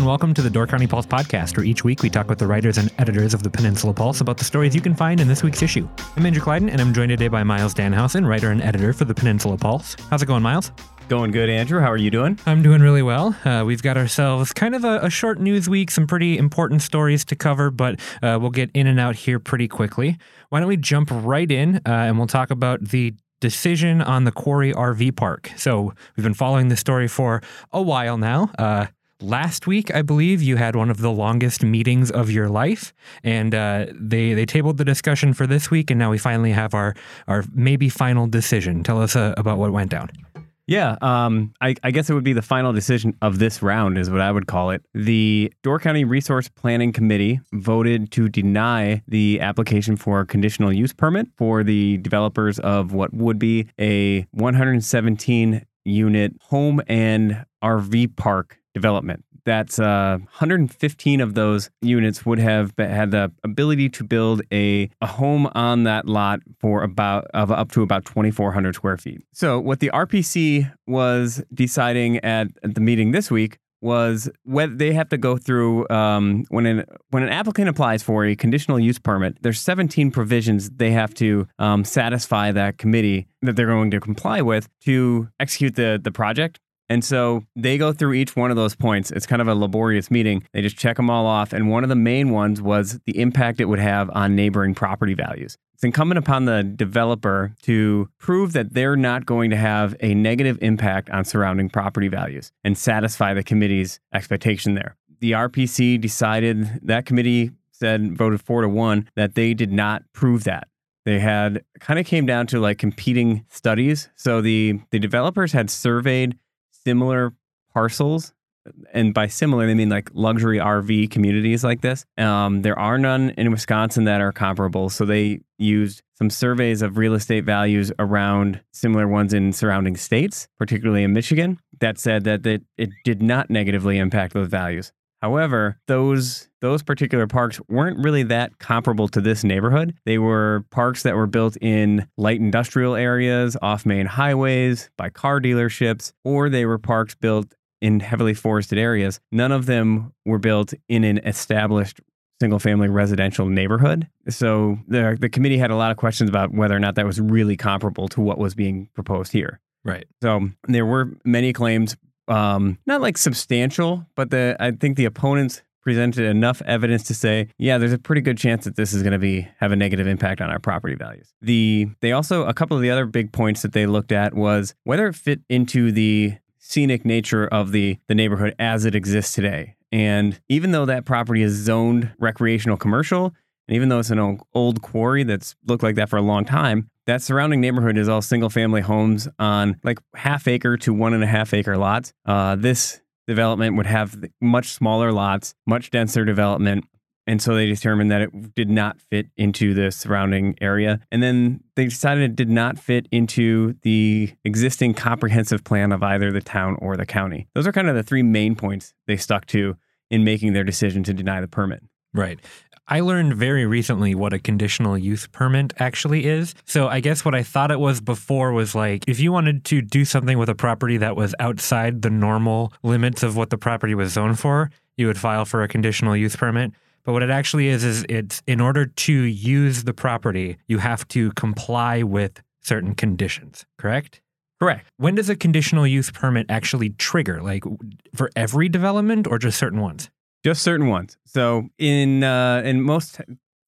And welcome to the Door County Pulse podcast, where each week we talk with the writers and editors of the Peninsula Pulse about the stories you can find in this week's issue. I'm Andrew Clyden, and I'm joined today by Myles Dannhausen, writer and editor for the Peninsula Pulse. How's it going, Myles? Going good, Andrew. How are you doing? I'm doing really well. Uh, we've got ourselves kind of a, a, short news week, some pretty important stories to cover, but uh, we'll get in and out here pretty quickly. Why don't we jump right in uh, and we'll talk about the decision on the Quarry RV Park. So we've been following this story for a while now. Last week, I believe you had one of the longest meetings of your life, and uh, they they tabled the discussion for this week, and now we finally have our our maybe final decision. Tell us uh, about what went down. Yeah, um, I, I, guess it would be the final decision of this round, is what I would call it. The Door County Resource Planning Committee voted to deny the application for a conditional use permit for the developers of what would be a 117 unit home and RV park development that's uh, 115 of those units would have had the ability to build a, a home on that lot for about of up to about 2,400 square feet. So what the RPC was deciding at, at the meeting this week was whether they have to go through um, when an when an applicant applies for a conditional use permit. There's 17 provisions they have to um, satisfy that committee that they're going to comply with to execute the the project. And so they go through each one of those points. It's kind of a laborious meeting. They just check them all off. And one of the main ones was the impact it would have on neighboring property values. It's incumbent upon the developer to prove that they're not going to have a negative impact on surrounding property values and satisfy the committee's expectation there. The RPC decided that committee said voted four to one that they did not prove that they had kind of came down to like competing studies. So the the developers had surveyed similar parcels and by similar they mean like luxury RV communities like this. Um, there are none in Wisconsin that are comparable, so they used some surveys of real estate values around similar ones in surrounding states, particularly in Michigan, that said that it, it did not negatively impact those values. However, those those particular parks weren't really that comparable to this neighborhood. They were parks that were built in light industrial areas, off main highways, by car dealerships, or they were parks built in heavily forested areas. None of them were built in an established single family residential neighborhood. So the the committee had a lot of questions about whether or not that was really comparable to what was being proposed here. Right. So there were many claims um, not like substantial, but the I think the opponents presented enough evidence to say, yeah, there's a pretty good chance that this is going to be have a negative impact on our property values. The they also a couple of the other big points that they looked at was whether it fit into the scenic nature of the the neighborhood as it exists today. And even though that property is zoned recreational commercial, and even though it's an old, old quarry that's looked like that for a long time, that surrounding neighborhood is all single family homes on like half acre to one and a half acre lots. Uh, this development would have much smaller lots, much denser development. And so they determined that it did not fit into the surrounding area. And then they decided it did not fit into the existing comprehensive plan of either the town or the county. Those are kind of the three main points they stuck to in making their decision to deny the permit. Right. I learned very recently what a conditional use permit actually is. So I guess what I thought it was before was like if you wanted to do something with a property that was outside the normal limits of what the property was zoned for, you would file for a conditional use permit. But what it actually is is it's in order to use the property, you have to comply with certain conditions, correct? Correct. When does a conditional use permit actually trigger? Like for every development or just certain ones? Just certain ones. So in uh, in most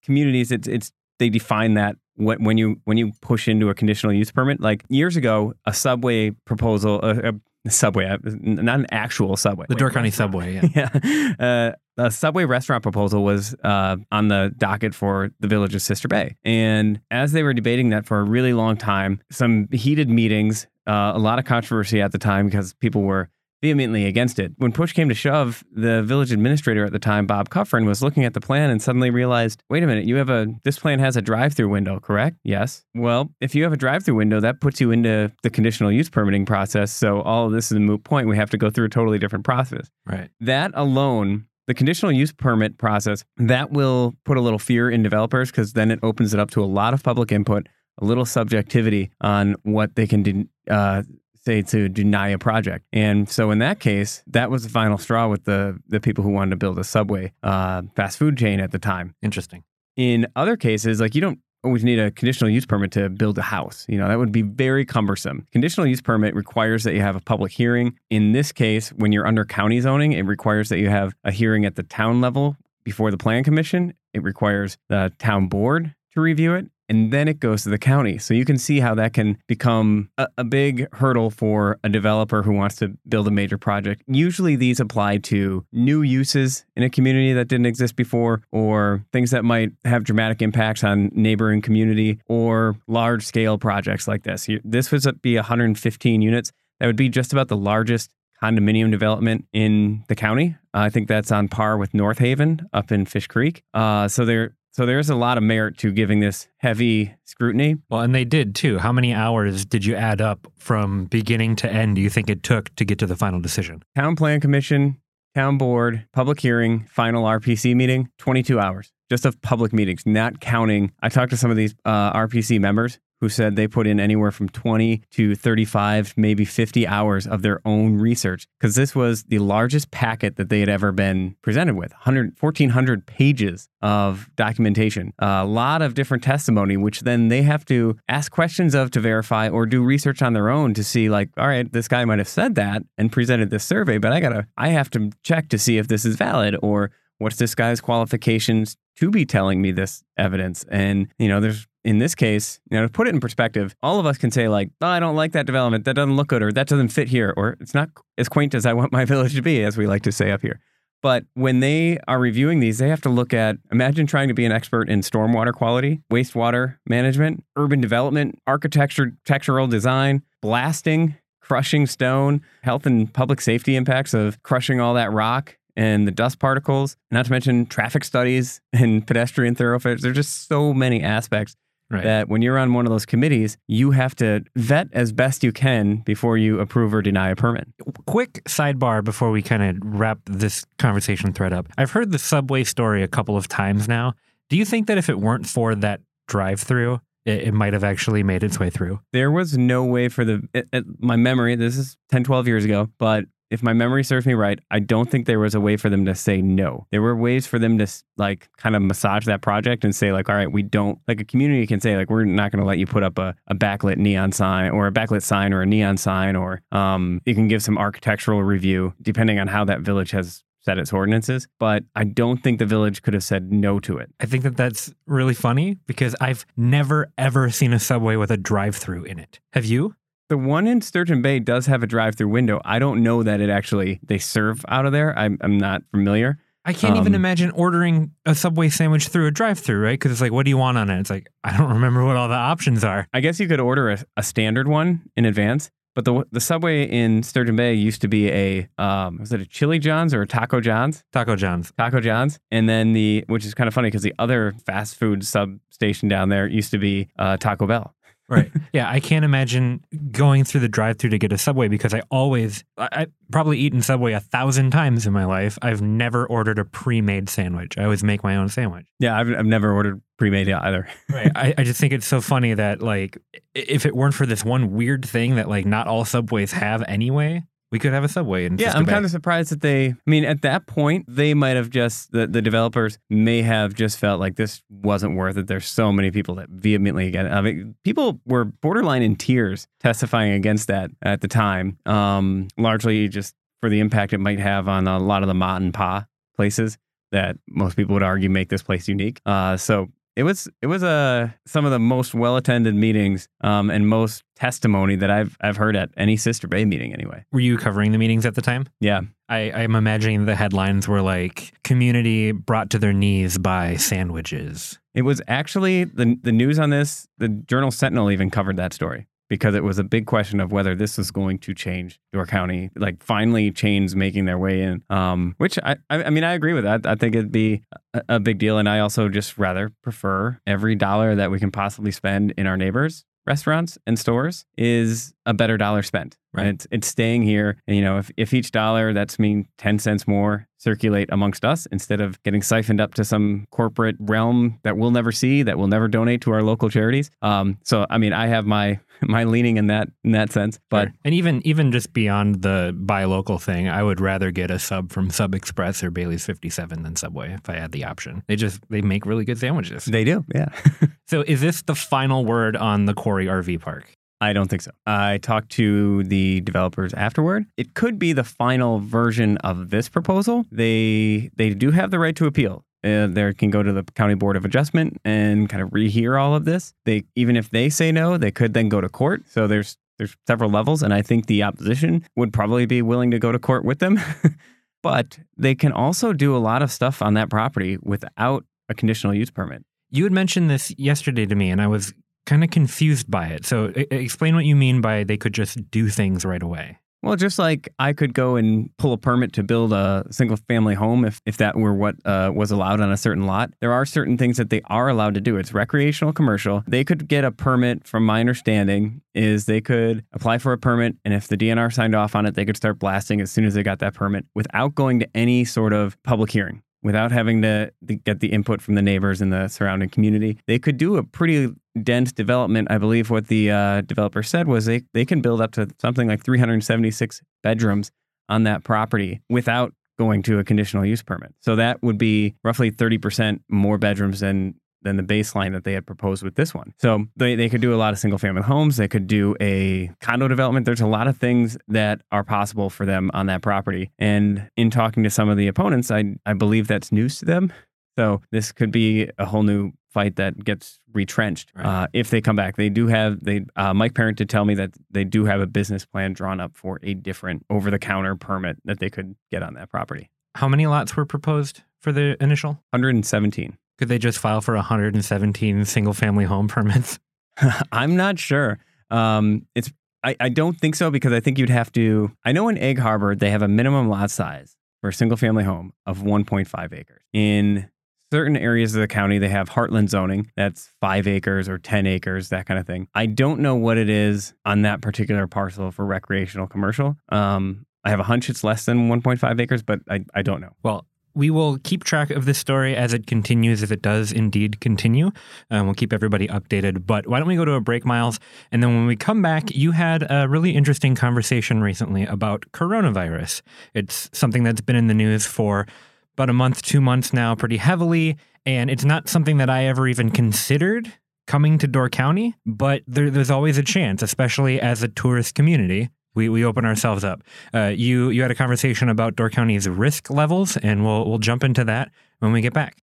communities, it's it's they define that when, when you when you push into a conditional use permit. Like years ago, a subway proposal, a, a subway, uh, not an actual subway. The Door County subway, yeah. yeah. Uh, a subway restaurant proposal was uh, on the docket for the village of Sister Bay. And as they were debating that for a really long time, some heated meetings, uh, a lot of controversy at the time because people were vehemently against it. When push came to shove, the village administrator at the time, Bob Cuffern, was looking at the plan and suddenly realized, wait a minute, you have a this plan has a drive-through window, correct? Yes. Well, if you have a drive-through window, that puts you into the conditional use permitting process. So all of this is a moot point. We have to go through a totally different process. Right. That alone the conditional use permit process that will put a little fear in developers because then it opens it up to a lot of public input a little subjectivity on what they can de- uh, say to deny a project. And so in that case, that was the final straw with the the people who wanted to build a subway uh, fast food chain at the time. Interesting. In other cases, like you don't always need a conditional use permit to build a house. You know, that would be very cumbersome. Conditional use permit requires that you have a public hearing. In this case, when you're under county zoning, it requires that you have a hearing at the town level before the plan commission. It requires the town board to review it and then it goes to the county. So you can see how that can become a, a, big hurdle for a developer who wants to build a major project. Usually these apply to new uses in a community that didn't exist before, or things that might have dramatic impacts on neighboring community, or large scale projects like this. This would be 115 units. That would be just about the largest condominium development in the county. I think that's on par with North Haven up in Fish Creek. Uh, so there, so there's a lot of merit to giving this heavy scrutiny. Well, and they did too. How many hours did you add up from beginning to end do you think it took to get to the final decision? Town Plan Commission, Town Board, public hearing, final RPC meeting, 22 hours just of public meetings, not counting. I talked to some of these uh, RPC members who said they put in anywhere from 20 to 35, maybe 50 hours of their own research because this was the largest packet that they had ever been presented with 100, 1,400 pages of documentation, a lot of different testimony, which then they have to ask questions of to verify or do research on their own to see, like, all right, this guy might have said that and presented this survey, but I gotta, I have to check to see if this is valid or what's this guy's qualifications to be telling me this evidence? And you know there's in this case, you know, to put it in perspective, all of us can say like, oh, I don't like that development. That doesn't look good, or that doesn't fit here, or it's not as quaint as I want my village to be, as we like to say up here. But when they are reviewing these, they have to look at imagine trying to be an expert in stormwater quality, wastewater management, urban development, architecture, textural design, blasting, crushing stone, health and public safety impacts of crushing all that rock and the dust particles, not to mention traffic studies and pedestrian thoroughfares. There's just so many aspects Right. That when you're on one of those committees, you have to vet as best you can before you approve or deny a permit. Quick sidebar before we kind of wrap this conversation thread up. I've heard the subway story a couple of times now. Do you think that if it weren't for that drive through, it, it, might have actually made its way through? There was no way for the, it, it, my memory, this is 10, 12 years ago, but if my memory serves me right, I don't think there was a way for them to say no. There were ways for them to like kind of massage that project and say like, all right, we don't like a community can say like, we're not going to let you put up a, a backlit neon sign or a backlit sign or a neon sign, or um, you can give some architectural review depending on how that village has set its ordinances, but I don't think the village could have said no to it. I think that that's really funny because I've never ever seen a subway with a drive-through in it. Have you? The one in Sturgeon Bay does have a drive-through window. I don't know that it actually they serve out of there. I'm I'm not familiar. I can't um, even imagine ordering a Subway sandwich through a drive-through, right? Because it's like, what do you want on it? It's like I don't remember what all the options are. I guess you could order a, a standard one in advance. But the the subway in Sturgeon Bay used to be a um, was it a Chili John's or a Taco John's? Taco John's. Taco John's, and then the which is kind of funny because the other fast food substation down there used to be uh, Taco Bell right. Yeah, I can't imagine going through the drive-through to get a Subway because I always, I, I probably eaten Subway a thousand times in my life. I've never ordered a pre-made sandwich. I always make my own sandwich. Yeah, I've, I've never ordered pre-made either. right. I, I just think it's so funny that like, if it weren't for this one weird thing that like not all Subways have anyway, we could have a subway in yeah i'm kind of surprised that they i mean at that point they might have just the, the developers may have just felt like this wasn't worth it. There's so many people that vehemently against i mean people were borderline in tears testifying against that at the time um, largely just for the impact it might have on a lot of the ma and pa places that most people would argue make this place unique. Uh, so it was it was uh, some of the most well attended meetings um, and most testimony that I've I've heard at any Sister Bay meeting anyway. Were you covering the meetings at the time? Yeah. I, I'm imagining the headlines were like community brought to their knees by sandwiches. It was actually the the news on this. The Journal Sentinel even covered that story because it was a big question of whether this was going to change Door County. Like finally, chains making their way in. Um, which I, I, mean, I agree with that. I think it'd be a, a big deal, and I also just rather prefer every dollar that we can possibly spend in our neighbors restaurants and stores is a better dollar spent. Right. It's it's staying here. And, you know, if, if each dollar that's mean 10 cents more circulate amongst us instead of getting siphoned up to some corporate realm that we'll never see, that we'll never donate to our local charities. Um, so I mean I have my my leaning in that in that sense. But Sure. and even even just beyond the buy local thing, I would rather get a sub from Sub Express or Bailey's 57 than Subway if I had the option. They just they make really good sandwiches. they do, yeah. So is this the final word on the Quarry RV Park? I don't think so. I talked to the developers afterward. It could be the final version of this proposal. They they do have the right to appeal. Uh, can go to the county board of adjustment and kind of rehear all of this. They even if they say no, they could then go to court. So there's there's several levels, and I think the opposition would probably be willing to go to court with them. but they can also do a lot of stuff on that property without a conditional use permit. You had mentioned this yesterday to me, and I was kind of confused by it. So explain what you mean by they could just do things right away. Well, just like I could go and pull a permit to build a single family home if, if that were what uh, was allowed on a certain lot, there are certain things that they are allowed to do. It's recreational commercial. They could get a permit, from my understanding, is they could apply for a permit, and if the DNR signed off on it, they could start blasting as soon as they got that permit without going to any sort of public hearing. Without having to get the input from the neighbors in the surrounding community, they could do a pretty dense development. I believe what the uh, developer said was they, they can build up to something like 376 bedrooms on that property without going to a conditional use permit. So that would be roughly 30% more bedrooms than than the baseline that they had proposed with this one. So they, they could do a lot of single family homes. They could do a condo development. There's a lot of things that are possible for them on that property. And in talking to some of the opponents, I, I believe that's news to them. So this could be a whole new fight that gets retrenched Right. uh, if they come back. They do have they uh, Mike Parent did tell me that they do have a business plan drawn up for a different over the counter permit that they could get on that property. How many lots were proposed for the initial? 117. Could they just file for 117 single family home permits? I'm not sure. Um, it's I, I don't think so because I think you'd have to. I know in Egg Harbor they have a minimum lot size for a single family home of 1.5 acres. In certain areas of the county, they have heartland zoning that's five acres or 10 acres, that kind of thing. I don't know what it is on that particular parcel for recreational commercial. Um, I have a hunch it's less than 1.5 acres, but I, I don't know. Well, we will keep track of this story as it continues, if it does indeed continue. Um, we'll keep everybody updated. But why don't we go to a break, Myles? And then when we come back, you had a really interesting conversation recently about coronavirus. It's something that's been in the news for about a month, two months now, pretty heavily. And it's not something that I ever even considered coming to Door County, but there, there's always a chance, especially as a tourist community. We, we open ourselves up. Uh, you you had a conversation about Door County's risk levels, and we'll we'll jump into that when we get back.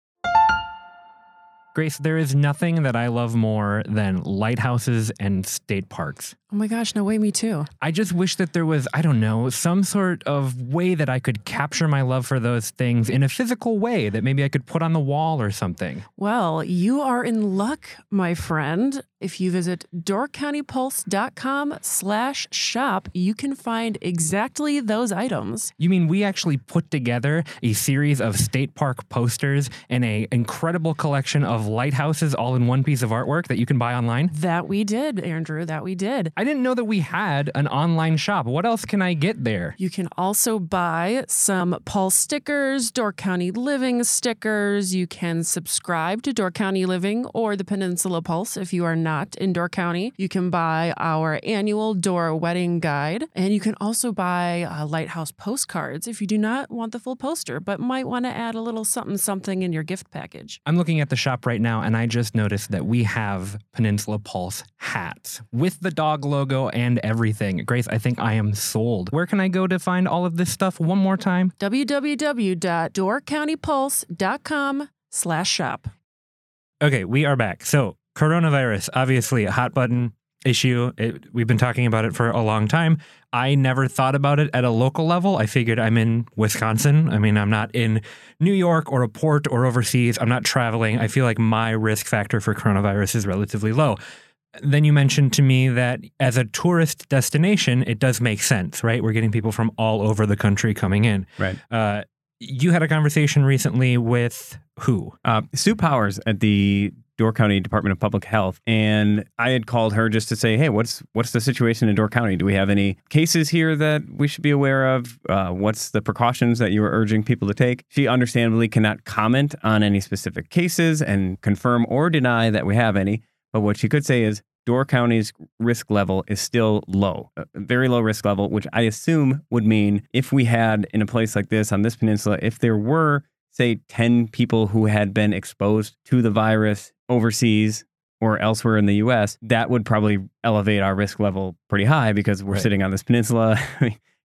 Grace, there is nothing that I love more than lighthouses and state parks. Oh my gosh, no way, me too. I just wish that there was, I don't know, some sort of way that I could capture my love for those things in a physical way that maybe I could put on the wall or something. Well, you are in luck, my friend. If you visit doorcountypulse.com slash shop, you can find exactly those items. You mean we actually put together a series of state park posters and a incredible collection of lighthouses all in one piece of artwork that you can buy online? That we did, Andrew, that we did. I didn't know that we had an online shop. What else can I get there? You can also buy some Pulse stickers, Door County Living stickers. You can subscribe to Door County Living or the Peninsula Pulse if you are not in Door County. You can buy our annual Door Wedding Guide. And you can also buy uh, Lighthouse postcards if you do not want the full poster, but might want to add a little something something in your gift package. I'm looking at the shop right now and I just noticed that we have Peninsula Pulse hats with the dog logo and everything. Grace, I think I am sold. Where can I go to find all of this stuff one more time? www.doorcountypulse.com slash shop. Okay, we are back. So, coronavirus, obviously a hot button issue. It, we've been talking about it for a long time. I never thought about it at a local level. I figured I'm in Wisconsin. I mean, I'm not in New York or a port or overseas. I'm not traveling. I feel like my risk factor for coronavirus is relatively low. Then you mentioned to me that as a tourist destination, it does make sense, right? We're getting people from all over the country coming in. Right. Uh, you had a conversation recently with who? Uh, Sue Powers at the Door County Department of Public Health, and I had called her just to say, "Hey, what's what's the situation in Door County? Do we have any cases here that we should be aware of? Uh, what's the precautions that you are urging people to take?" She understandably cannot comment on any specific cases and confirm or deny that we have any. But what she could say is Door County's risk level is still low, a very low risk level, which I assume would mean if we had in a place like this on this peninsula, if there were, say, 10 people who had been exposed to the virus overseas or elsewhere in the US, that would probably elevate our risk level pretty high because we're Right. sitting on this peninsula.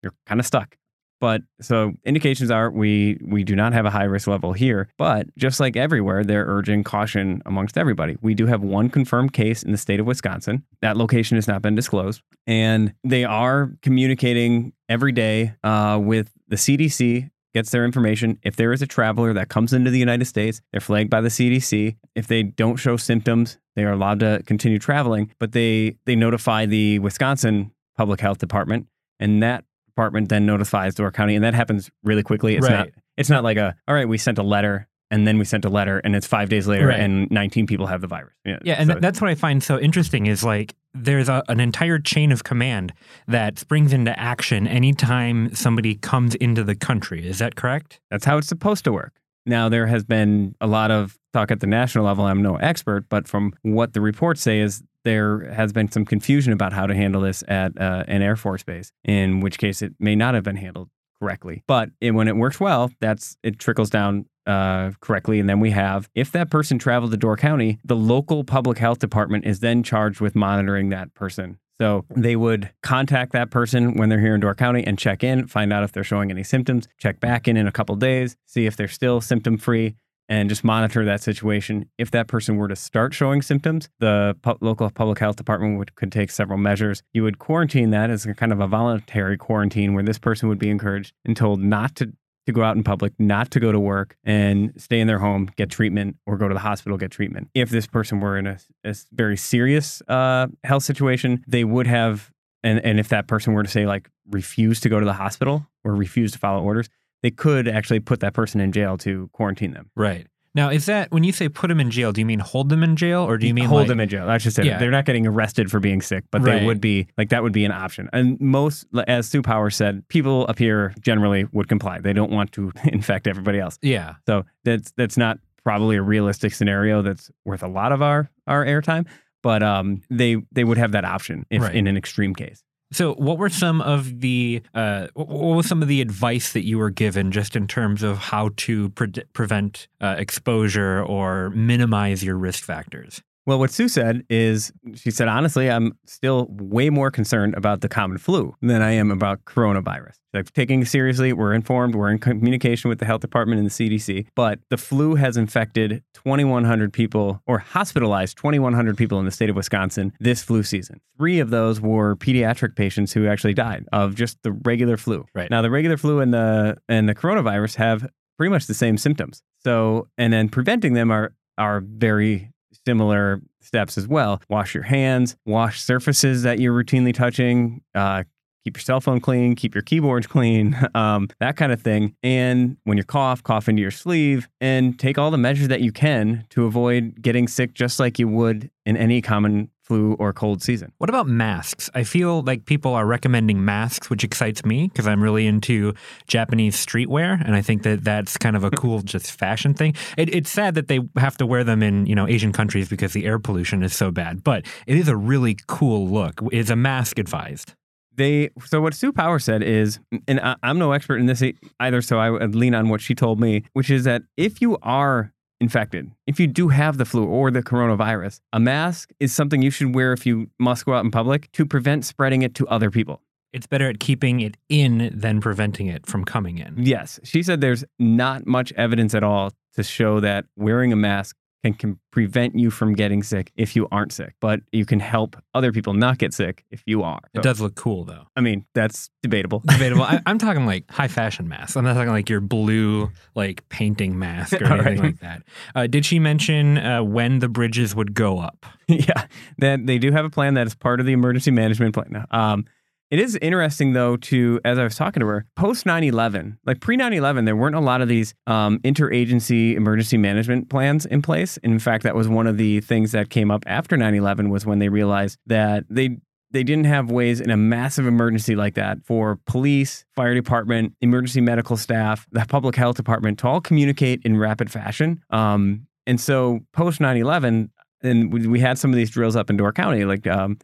You're kind of stuck. But so indications are we we do not have a high risk level here, but just like everywhere, they're urging caution amongst everybody. We do have one confirmed case in the state of Wisconsin. That location has not been disclosed, and they are communicating every day uh, with the CDC. Gets their information. If there is a traveler that comes into the United States, they're flagged by the CDC. If they don't show symptoms, they are allowed to continue traveling. But they they notify the Wisconsin Public Health Department, and that department then notifies Door County, and that happens really quickly. It's not it's not like a all right, we sent a letter and then we sent a letter and it's five days later Right. and 19 people have the virus. Yeah, Yeah, and so- th- that's what I find so interesting is like there's a, an entire chain of command that springs into action anytime somebody comes into the country. Is that correct? That's how it's supposed to work. Now, there has been a lot of talk at the national level. I'm no expert, but from what the reports say, is there has been some confusion about how to handle this at uh, an Air Force base, in which case it may not have been handled correctly. But it, when it works well, that's it trickles down uh, correctly. And then we have, if that person traveled to Door County, the local public health department is then charged with monitoring that person. So they would contact that person when they're here in Door County and check in, find out if they're showing any symptoms, check back in in a couple days, see if they're still symptom free, and just monitor that situation. If that person were to start showing symptoms, the pu- local public health department would, could take several measures. You would quarantine that as a kind of a voluntary quarantine where this person would be encouraged and told not to to go out in public, not to go to work, and stay in their home, get treatment, or go to the hospital, get treatment. If this person were in a, a very serious uh, health situation, they would have, and, and if that person were to say, like, refuse to go to the hospital or refuse to follow orders, they could actually put that person in jail to quarantine them. Right. Now, is that when you say put them in jail, do you mean hold them in jail or do you mean hold like- them in jail? I should say Yeah. they're not getting arrested for being sick, but Right. they would be like that would be an option. And most, as Sue Power said, people up here generally would comply. They don't want to infect everybody else. Yeah. So that's that's not probably a realistic scenario that's worth a lot of our our airtime. But um, they they would have that option if Right. in an extreme case. So, what were some of the uh, what was some of the advice that you were given just in terms of how to pre- prevent uh, exposure or minimize your risk factors? Well, what Sue said is she said, honestly, I'm still way more concerned about the common flu than I am about coronavirus. Like taking it seriously, we're informed, we're in communication with the health department and the CDC, but the flu has infected 2,100 people or hospitalized 2,100 people in the state of Wisconsin this flu season. Three of those were pediatric patients who actually died of just the regular flu. Right. Now, the regular flu and the and the coronavirus have pretty much the same symptoms. So, and then preventing them are are very similar steps as well. Wash your hands, wash surfaces that you're routinely touching, uh, keep your cell phone clean, keep your keyboards clean, um, that kind of thing. And when you cough, cough into your sleeve and take all the measures that you can to avoid getting sick just like you would in any common flu or cold season. What about masks? I feel like people are recommending masks, which excites me because I'm really into Japanese streetwear, and I think that that's kind of a cool just fashion thing. It, it's sad that they have to wear them in you know Asian countries because the air pollution is so bad, but it is a really cool look. Is a mask advised? They so what Sue Power said is, and I, I'm no expert in this either, so I would lean on what she told me, which is that if you are infected, if you do have the flu or the coronavirus, a mask is something you should wear if you must go out in public to prevent spreading it to other people. It's better at keeping it in than preventing it from coming in. Yes, she said there's not much evidence at all to show that wearing a mask can, can prevent you from getting sick if you aren't sick, but you can help other people not get sick if you are. It does look cool though. I mean, that's debatable. Debatable. I, I'm talking like high fashion masks. I'm not talking like your blue like painting mask or anything right. like that. Uh, did she mention uh, when the bridges would go up? yeah, that they do have a plan that is part of the emergency management plan. Um, it is interesting though to as I was talking to her post 9/11, like pre 9/11, there weren't a lot of these um, interagency emergency management plans in place. And in fact, that was one of the things that came up after 9/11 was when they realized that they they didn't have ways in a massive emergency like that for police, fire department, emergency medical staff, the public health department to all communicate in rapid fashion. Um, and so post 9 11, and we, had some of these drills up in Door County, like um,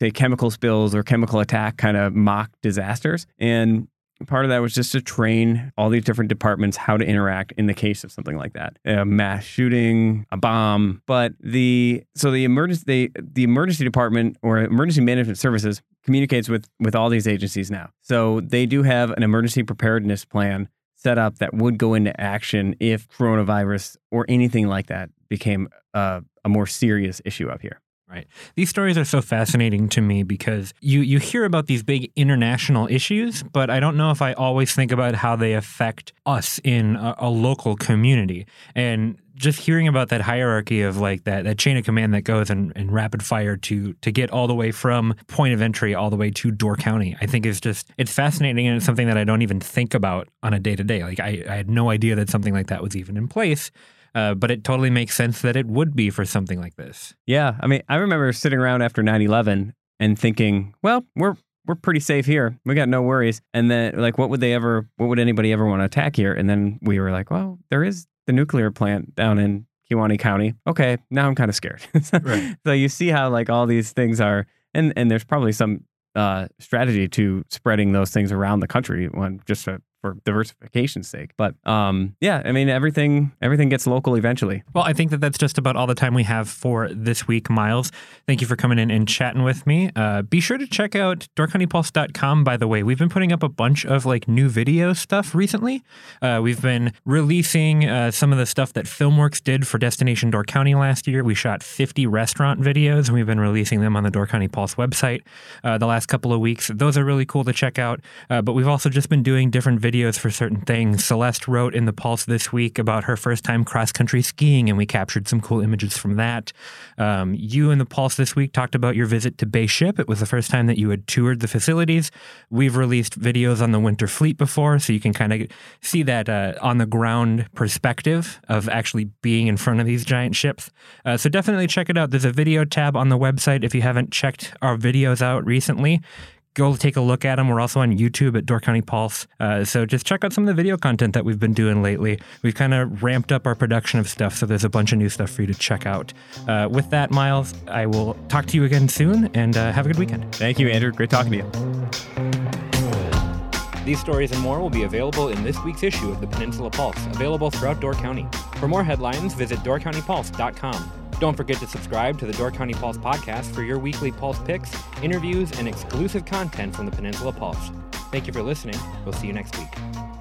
say chemical spills or chemical attack kind of mock disasters. And part of that was just to train all these different departments how to interact in the case of something like that. A mass shooting a bomb. But the so the emergency the, the emergency department or emergency management services communicates with with all these agencies now. So they do have an emergency preparedness plan set up that would go into action if coronavirus or anything like that became uh, a more serious issue up here These stories are so fascinating to me because you you hear about these big international issues, but I don't know if I always think about how they affect us in a, a local community. And just hearing about that hierarchy of like that that chain of command that goes in, in rapid fire to to get all the way from point of entry all the way to Door County, I think is just it's fascinating and it's something that I don't even think about on a day to day. Like I, I had no idea that something like that was even in place. Uh, but it totally makes sense that it would be for something like this. Yeah, I mean, I remember sitting around after 9/11 and thinking, well, we're we're pretty safe here. We got no worries. And then like what would they ever what would anybody ever want to attack here? And then we were like, well, there is the nuclear plant down in Kewaunee County. Okay, now I'm kind of scared. Right. so you see how like all these things are and and there's probably some uh, strategy to spreading those things around the country one just to, for diversification's sake. But um, yeah, I mean everything everything gets local eventually. Well, I think that that's just about all the time we have for this week, Myles. Thank you for coming in and chatting with me. Uh, be sure to check out doorcountypulse.com, by the way. We've been putting up a bunch of like new video stuff recently. Uh, we've been releasing uh, some of the stuff that Filmworks did for Destination Door County last year. We shot 50 restaurant videos, and we've been releasing them on the Door County Pulse website uh, the last couple of weeks. Those are really cool to check out. Uh, but we've also just been doing different videos for certain things. Celeste wrote in the Pulse this week about her first time cross country skiing, and we captured some cool images from that. Um, you in the Pulse this week talked about your visit to Bay Ship. It was the first time that you had toured the facilities. We've released videos on the Winter Fleet before, so you can kind of see that uh, on the ground perspective of actually being in front of these giant ships. Uh, so definitely check it out. There's a video tab on the website if you haven't checked our videos out recently go take a look at them. We're also on YouTube at Door County Pulse. Uh, so just check out some of the video content that we've been doing lately. We've kind of ramped up our production of stuff, so there's a bunch of new stuff for you to check out. Uh, with that, Myles, I will talk to you again soon and uh, have a good weekend. Thank you, Andrew. Great talking to you. These stories and more will be available in this week's issue of the Peninsula Pulse, available throughout Door County. For more headlines, visit doorcountypulse.com. Don't forget to subscribe to the Door County Pulse podcast for your weekly Pulse picks, interviews, and exclusive content from the Peninsula Pulse. Thank you for listening. We'll see you next week.